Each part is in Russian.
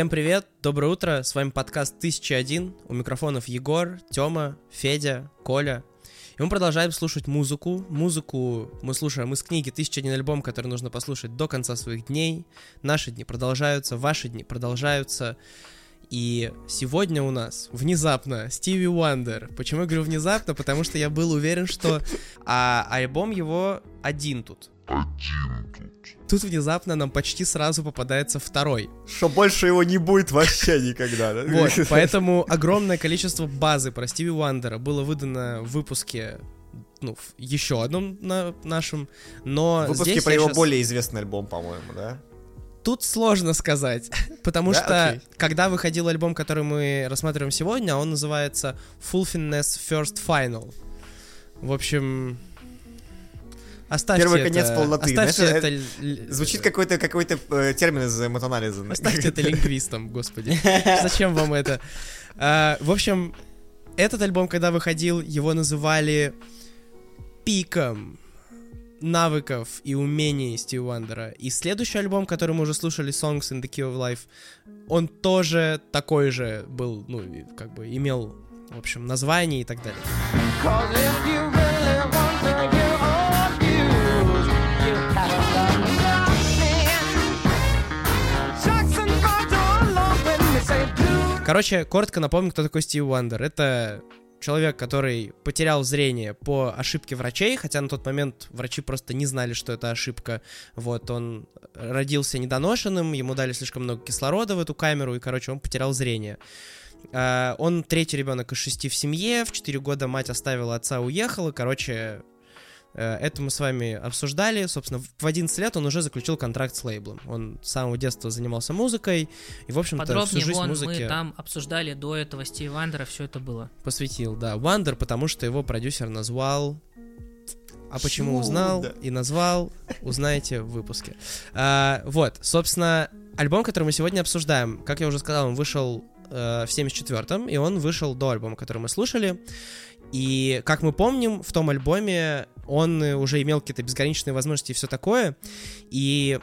Всем привет, доброе утро, с вами подкаст 1001, у микрофонов Егор, Тёма, Федя, Коля. И мы продолжаем слушать музыку. Музыку мы слушаем из книги «1001 альбом», который нужно послушать до конца своих дней. Наши дни продолжаются, ваши дни продолжаются. И сегодня у нас внезапно Стиви Уандер. Почему я говорю внезапно? Потому что я был уверен, что а, альбом его один тут. Один тут. Тут внезапно нам почти сразу попадается второй. Что больше его не будет вообще никогда. Да? Вот, поэтому огромное количество базы про Стиви Уандера было выдано в выпуске ну, в еще одном на нашем, но В выпуске про его щас- более известный альбом, по-моему, да? Тут сложно сказать, потому Да? что Окей. когда выходил альбом, который мы рассматриваем сегодня, он называется Full Finesse First Final. В общем, оставьте Первый это, конец полноты. Оставьте Знаешь, это, это л- Звучит какой-то какой-то э, термин из э, матанализа. Оставьте это лингвистам, господи. Зачем вам это? А, В общем, этот альбом, когда выходил, его называли пиком навыков и умений Стива Уандера. И следующий альбом, который мы уже слушали, Songs in the Key of Life, он тоже такой же был, ну, как бы имел, в общем, название и так далее. Короче, коротко напомню, кто такой Стив Уандер. Это человек, который потерял зрение по ошибке врачей, хотя на тот момент врачи просто не знали, что это ошибка. Вот, он родился недоношенным, ему дали слишком много кислорода в эту камеру, и, короче, он потерял зрение. А, Он третий ребенок из шести в семье, в четыре года мать оставила отца, уехала, короче, это мы с вами обсуждали. Собственно, в 11 лет он уже заключил контракт с лейблом. Он с самого детства занимался музыкой, и, в общем-то, всю Подробнее жизнь вон музыке мы там обсуждали до этого Стиви Вандера, все это было. посвятил, да, Вандер, потому что его продюсер назвал... А почему Чё? узнал Да. и назвал, узнаете в выпуске. А, вот, собственно, альбом, который мы сегодня обсуждаем, как я уже сказал, он вышел э, в 74-м, и он вышел до альбома, который мы слушали. И, как мы помним, в том альбоме он э, уже имел какие-то безграничные возможности и все такое. И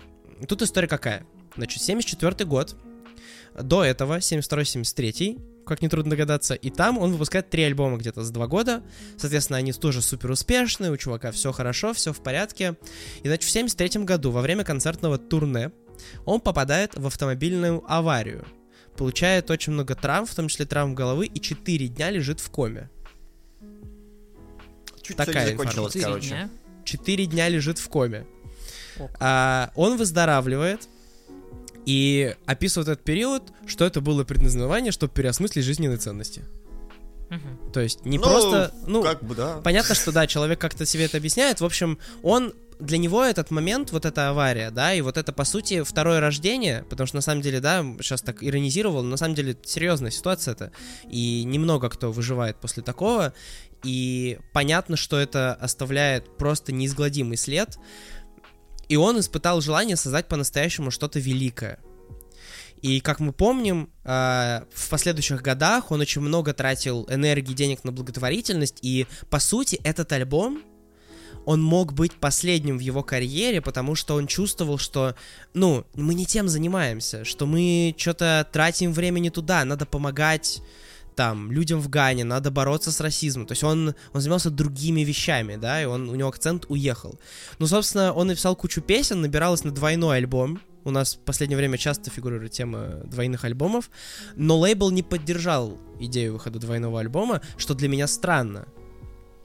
тут история какая? Значит, 74 год, до этого 72-73, как нетрудно догадаться, и там он выпускает три альбома где-то за два года. Соответственно, они тоже супер успешные, у чувака все хорошо, все в порядке. И, значит, в 73 году, во время концертного турне, он попадает в автомобильную аварию. Получает очень много травм, в том числе травм головы, и 4 дня лежит в коме. Чуть Такая Четыре короче. дня. 4 дня лежит в коме. Ок. А, он выздоравливает и описывает этот период, что это было предназначение, чтобы переосмыслить жизненные ценности. Мгм. То есть не Ну, просто, ну, Как бы, да. понятно, что да, человек как-то себе это объясняет. В общем, он для него этот момент, вот эта авария, да, и вот это, по сути, второе рождение, потому что, на самом деле, да, сейчас так иронизировал, но на самом деле серьезная ситуация это, и немного кто выживает после такого, и понятно, что это оставляет просто неизгладимый след, и он испытал желание создать по-настоящему что-то великое. И как мы помним, э, в последующих годах он очень много тратил энергии, денег на благотворительность, и по сути этот альбом он мог быть последним в его карьере, потому что он чувствовал, что, ну, мы не тем занимаемся, что мы что-то тратим время не туда, надо помогать там людям в Гане, надо бороться с расизмом. То есть он, он занимался другими вещами, да, и он, у него акцент уехал. Ну, собственно, он написал кучу песен, набиралось на двойной альбом. У нас в последнее время часто фигурирует тема двойных альбомов, но лейбл не поддержал идею выхода двойного альбома, что для меня странно.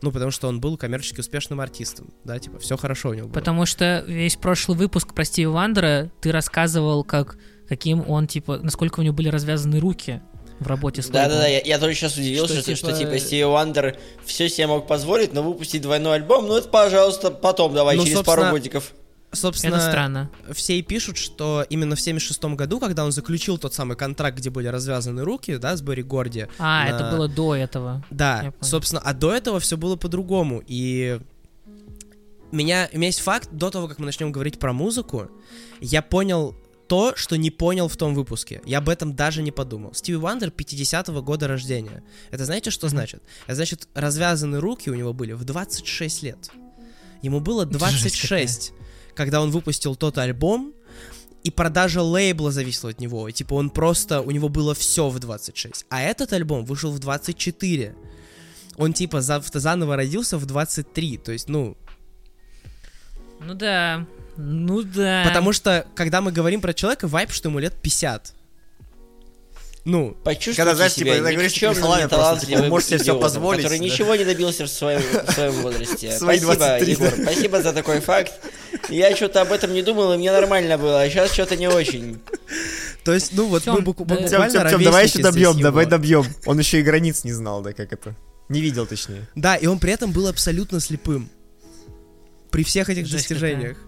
Ну, потому что он был коммерчески успешным артистом, да, типа, все хорошо у него было. Потому что весь прошлый выпуск про Стиви Вандера ты рассказывал, как каким он, типа, насколько у него были развязаны руки в работе с Да-да-да, я, я тоже сейчас удивился, Что, что, что, типа, типа Стиви Вандер все себе мог позволить, но выпустить двойной альбом, ну это, пожалуйста, потом давай, Ну, через собственно, пару годиков. Собственно, Это странно. все и пишут, что именно в 76 году, когда он заключил тот самый контракт, где были развязаны руки, да, с Бори Горди. А, на- это было до этого. Да, собственно, а до этого все было по-другому. И меня, у меня есть факт, до того, как мы начнем говорить про музыку, я понял то, что не понял в том выпуске. Я об этом даже не подумал. Стиви Вандер 50-го года рождения. Это знаете, что значит? Это значит, развязаны руки у него были в 26 лет. Ему было Это жесть 26, когда он выпустил тот альбом, и продажа лейбла зависела от него. И, типа он просто, у него было все в 26. А этот альбом вышел в 24. Он типа за- заново родился в 23. То есть, ну, Ну да, ну да. потому что, когда мы говорим про человека, вайп, что ему лет 50. Ну, Почувствуйте Когда, знаешь, себя типа, говоришь, никчемным, словами просто, типа, можешь себе идиотом, позволить, который да. ничего не добился в своем, в своем возрасте. В свои Спасибо, 23, Егор, да. спасибо за такой факт. Я что-то об этом не думал, и мне нормально было, а сейчас что-то не очень. то есть, ну вот Тём, мы буквально давай еще добьем, давай добьем. Он еще и границ не знал, да, как это. Не видел, точнее. Да, и он при этом был абсолютно слепым. При всех этих достижениях.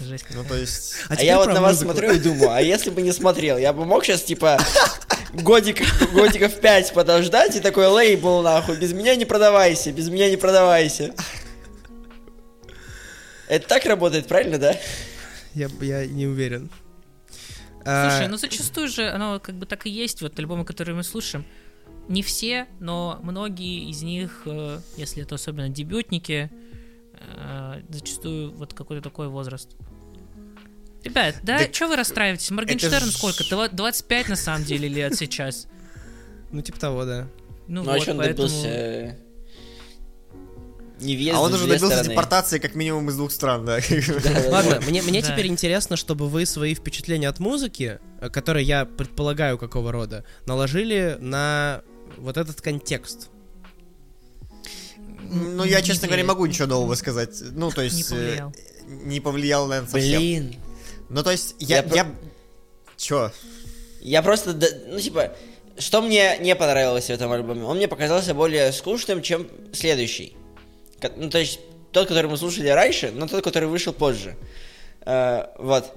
Жесть Ну, какая. то есть... А, теперь я вот на вас музыку. смотрю и думаю, а если бы не смотрел, я бы мог сейчас, типа, годик, годиков 5 подождать и такой лейбл, нахуй, без меня не продавайся, без меня не продавайся. Это так работает, правильно, да? Я, я не уверен. Слушай, А, ну зачастую же оно как бы так и есть, вот альбомы, которые мы слушаем. Не все, но многие из них, э, если это особенно дебютники, э, зачастую вот какой-то такой возраст. Ребят, да, Так что вы расстраиваетесь? Моргенштерн ж- сколько? Два- 25 на самом деле лет сейчас. ну, типа того, да. Ну, Ну, а вот, что он поэтому- добился? Невъезда А он уже добился стороны. депортации как минимум из двух стран, да. Ладно, мне, мне Да. теперь интересно, чтобы вы свои впечатления от музыки, э, которые я предполагаю какого рода, наложили на вот этот контекст. Ну, я, честно говоря, не могу ничего нового сказать. Ну, то есть... Не э, повлиял. Не повлиял, наверное, совсем. Блин. Ну, то есть, я... Я я... Чё? Я просто, ну, типа, что мне не понравилось в этом альбоме? Он мне показался более скучным, чем следующий. Ну, то есть, тот, который мы слушали раньше, но тот, который вышел позже. Э, вот.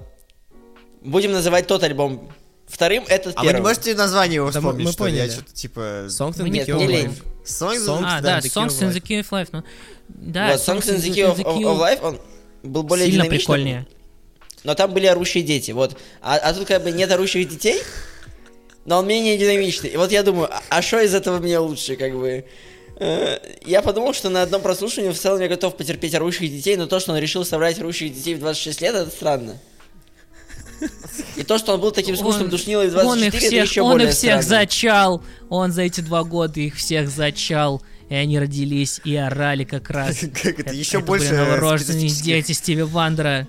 Будем называть тот альбом вторым, этот А вы не можете название его Да мы- вспомнить, мы что ли? Я поняли. что-то, типа... Songs in the не- Key of Life. лень. Songs... Songs А, да, да, The Key Songs of in the Key of Life. Ну, да, вот, Songs in the Key of, of- of Life, он был более Сильно динамичным, прикольнее. но там были орущие дети, вот. А, а тут как бы нет орущих детей, но он менее динамичный. И вот я думаю, а что из этого мне лучше, как бы? Э, Я подумал, что на одном прослушивании в целом я готов потерпеть орущих детей, но то, что он решил собрать орущих детей в 26 лет, это странно. И то, что он был таким скучным Он- душнилой в Он 24, их всех, еще он их всех странно. зачал. Он за эти два года их всех зачал. И они родились и орали как раз. Как это, еще это больше были новорожденные специфических- дети Стиви Вандера.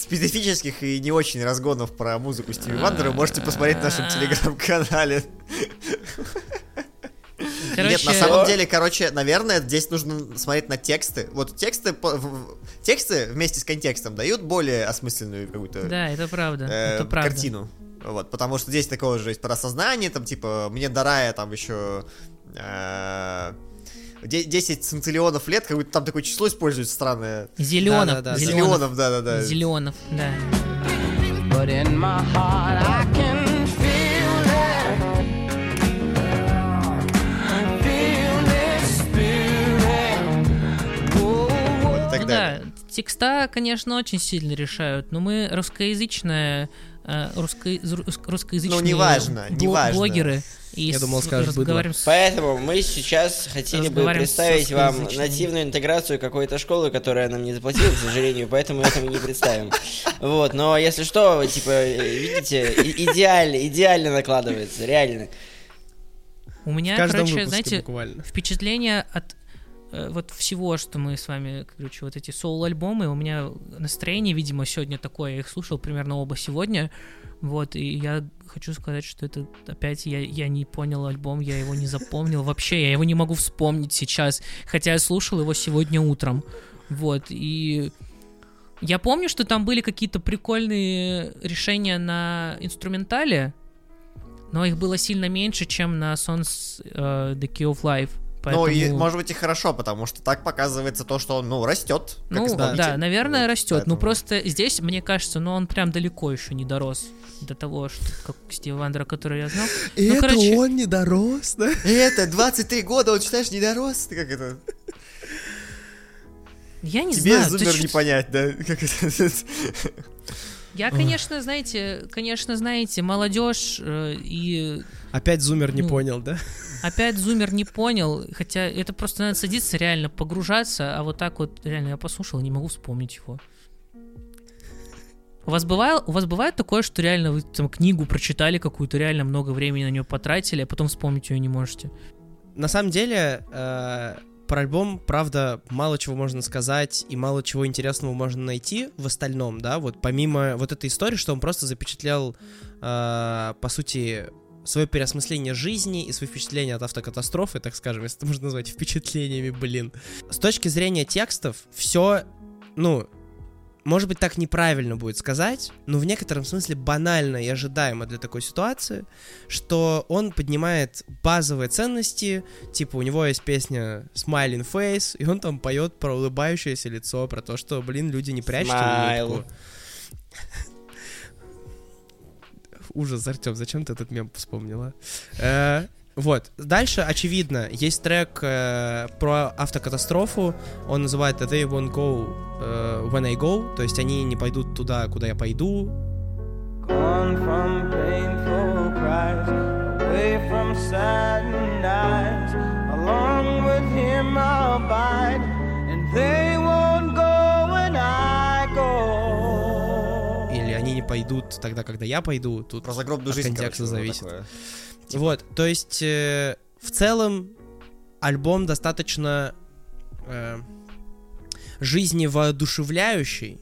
специфических и не очень разгонов про музыку Стиви Вандера можете посмотреть в нашем телеграм-канале. Нет, на Короче, самом деле, короче, наверное, здесь нужно смотреть на тексты. Вот тексты, тексты вместе с контекстом дают более осмысленную какую-то Да, это правда. э, это правда. картину. Вот, потому что здесь такого же есть про осознание, там, типа, мне Дарая там еще э, де- 10 центиллионов лет, как будто там такое число используется странное. Зеленов. Да-да-да, Зеленов. Зеленов, да-да-да. Зеленов, да. But in my heart, I can текста, конечно, очень сильно решают, но мы русскоязычная, э, русско- рус- русскоязычные Ну, неважно, бл- неважно. блогеры. И Я думал, скажешь, быдло. разговариваем с- Поэтому мы сейчас хотели бы представить вам нативную интеграцию какой-то школы, которая нам не заплатила, к сожалению, поэтому это мы не представим. Вот, но если что, типа, видите, идеально, идеально накладывается, реально. У меня, короче, знаете, буквально. впечатление от вот всего, что мы с вами, короче, вот эти соул-альбомы, у меня настроение, видимо, сегодня такое, я их слушал примерно оба сегодня, вот, и я хочу сказать, что это опять я, я не понял альбом, я его не запомнил вообще, я его не могу вспомнить сейчас, хотя я слушал его сегодня утром, вот, и я помню, что там были какие-то прикольные решения на инструментале, но их было сильно меньше, чем на Songs э, The Key of Life. Ну, и, Поэтому- может быть, и хорошо, потому что так показывается то, что он, ну, растет. как Ну, да, наверное, Вот, растет. Ну, поэтому- просто здесь, мне кажется, ну, он прям далеко еще не дорос до того, что как Стив Вандера, который я знал. И Ну, это короче- он не дорос, да? И это, 23 года, он, считаешь, не дорос? Ты Как это? Я не Тебе, знаю. ты зумер, не понять, да? Как это? Я, конечно, знаете, конечно, знаете, молодежь э, и Опять зумер не Ну. понял, да? опять зумер не понял, хотя это просто надо садиться, реально погружаться, а вот так вот реально я послушал, не могу вспомнить его. У вас, бывало, у вас бывает такое, что реально вы там книгу прочитали какую-то, реально много времени на нее потратили, а потом вспомнить ее не можете? На самом деле, э, про альбом, правда, мало чего можно сказать и мало чего интересного можно найти в остальном, да, вот помимо вот этой истории, что он просто запечатлел, э, по сути, свое переосмысление жизни и свои впечатления от автокатастрофы, так скажем, если это можно назвать впечатлениями, блин. С точки зрения текстов, все, ну, может быть, так неправильно будет сказать, но в некотором смысле банально и ожидаемо для такой ситуации, что он поднимает базовые ценности, типа у него есть песня Smiling Face, и он там поет про улыбающееся лицо, про то, что, блин, люди не прячьте Smile. улыбку. Ужас, Артем, зачем ты этот мем вспомнила? Вот. Дальше, очевидно, есть трек э, про автокатастрофу. Он называется They won't go э, when I go. То есть они не пойдут туда, куда я пойду. Gone from painful cries, away from saddened eyes. Along with him I'll abide, and they won't go when I go. Или они не пойдут тогда, когда я пойду. Тут Про загробную от жизнь, контекста короче, зависит. такое. Вот, то есть э, в целом альбом достаточно э, жизневоодушевляющий,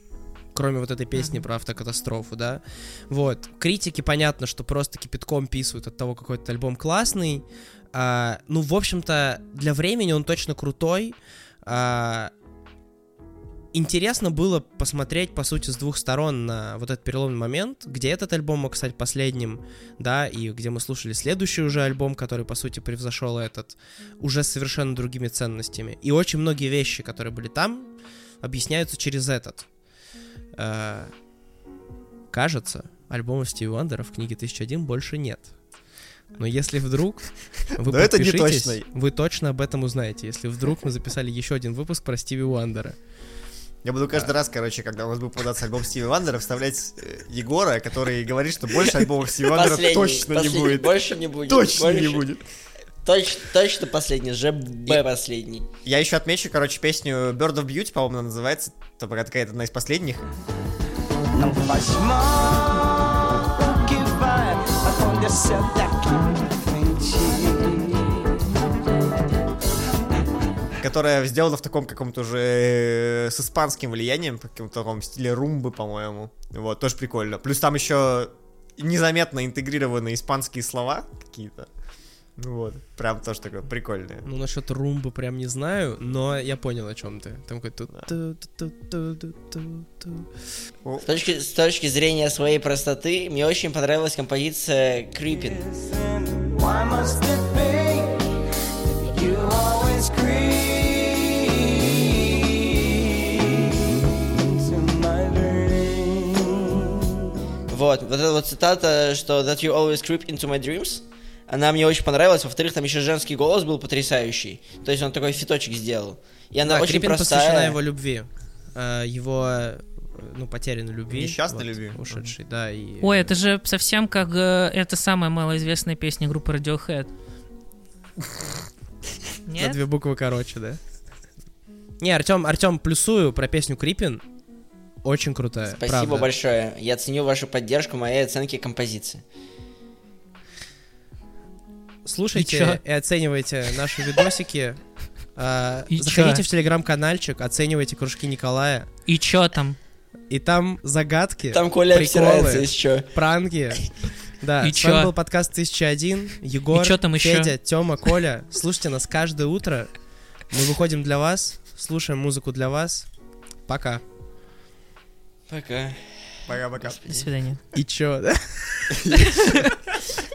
кроме вот этой песни про автокатастрофу, да. Вот. Критики, понятно, что просто кипятком писают от того, какой этот альбом классный. А, ну, в общем-то, для времени он точно крутой. А, интересно было посмотреть, по сути, с двух сторон на вот этот переломный момент, где этот альбом мог стать последним, да, и где мы слушали следующий уже альбом, который, по сути, превзошел этот, уже с совершенно другими ценностями. И очень многие вещи, которые были там, объясняются через этот. Э, Кажется, альбома Стиви Вандера в книге 1001 больше нет. Но если вдруг вы Но это не подпишитесь, точно. вы точно об этом узнаете, если вдруг мы записали еще один выпуск про Стиви Вандера. Я буду каждый раз, короче, когда у нас будет попадаться альбом Стиви Вандера, вставлять э, Егора, который говорит, что больше альбомов Стиви Вандера точно не будет. Больше не будет. Точно не будет. Точ- точно последний, ЖБ последний. Я еще отмечу, короче, песню Bird of Beauty, по-моему, она называется. Это какая-то одна из последних. Которая сделана в таком каком-то уже э, с испанским влиянием, в каком-то таком стиле румбы, по-моему. Вот, тоже прикольно. Плюс там еще незаметно интегрированы испанские слова какие-то. Ну Вот, прям тоже такое прикольное. Ну, насчет румбы прям не знаю, но я понял, о чем ты. Там какой-то... С точки, с точки зрения своей простоты, мне очень понравилась композиция Creeping. Why must it be Вот, вот эта вот цитата, что That you always creep into my dreams, она мне очень понравилась. Во-вторых, там еще женский голос был потрясающий. То есть он такой фиточек сделал. И она Да, очень Крипин простая. посвящена его любви. Э, Его, ну, потерянной любви. Несчастной любви. Ушедшей, да. И... Ой, это же совсем как э, это самая малоизвестная песня группы Radiohead. Нет? две буквы короче, да? Не, Артем, Артем, плюсую про песню Крипин. Очень крутая. Спасибо правда. большое. Я ценю вашу поддержку моей оценки композиции. Слушайте И и, оценивайте наши видосики. А, Заходите в телеграм-канальчик, оценивайте кружки Николая. И чё там? И там загадки, Там Коля приколы, что. пранки. Да, И с вами чё? был подкаст 1001. Егор, И чё там ещё? Федя, Тёма, Коля. Слушайте нас каждое утро. Мы выходим для вас, слушаем музыку для вас. Пока. Пока. Пока-пока. До свидания. И чё, да?